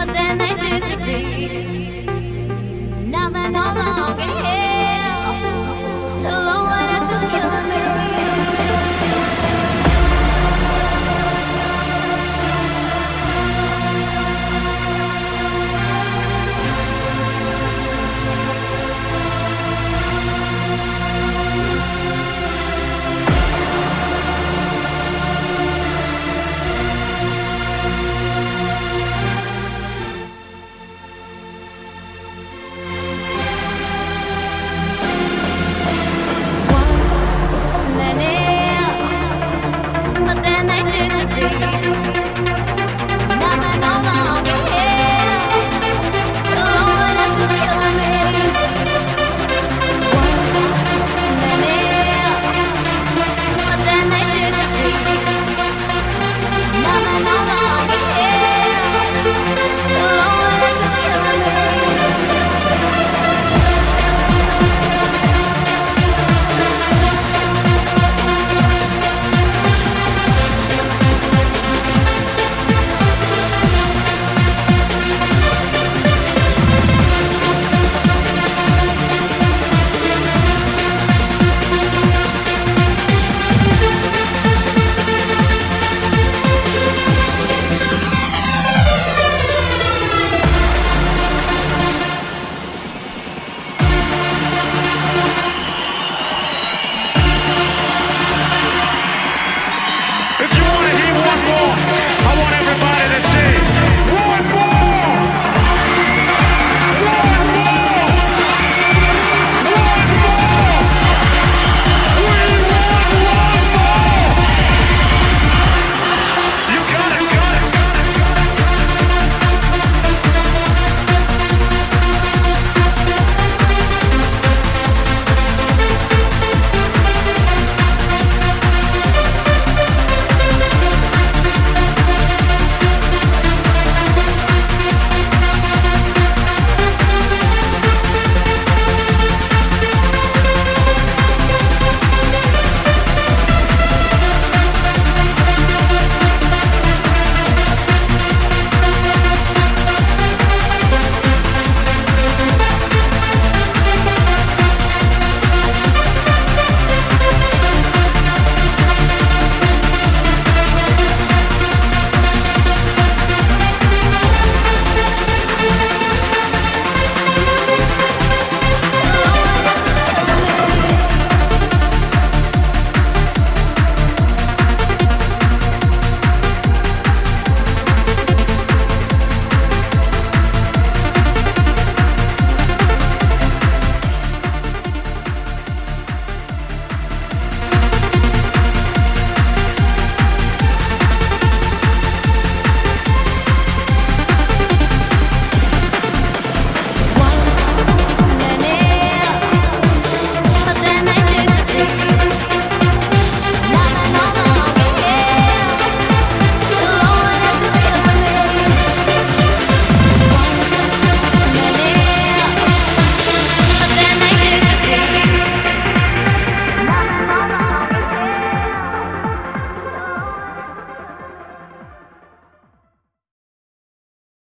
Now they're no longer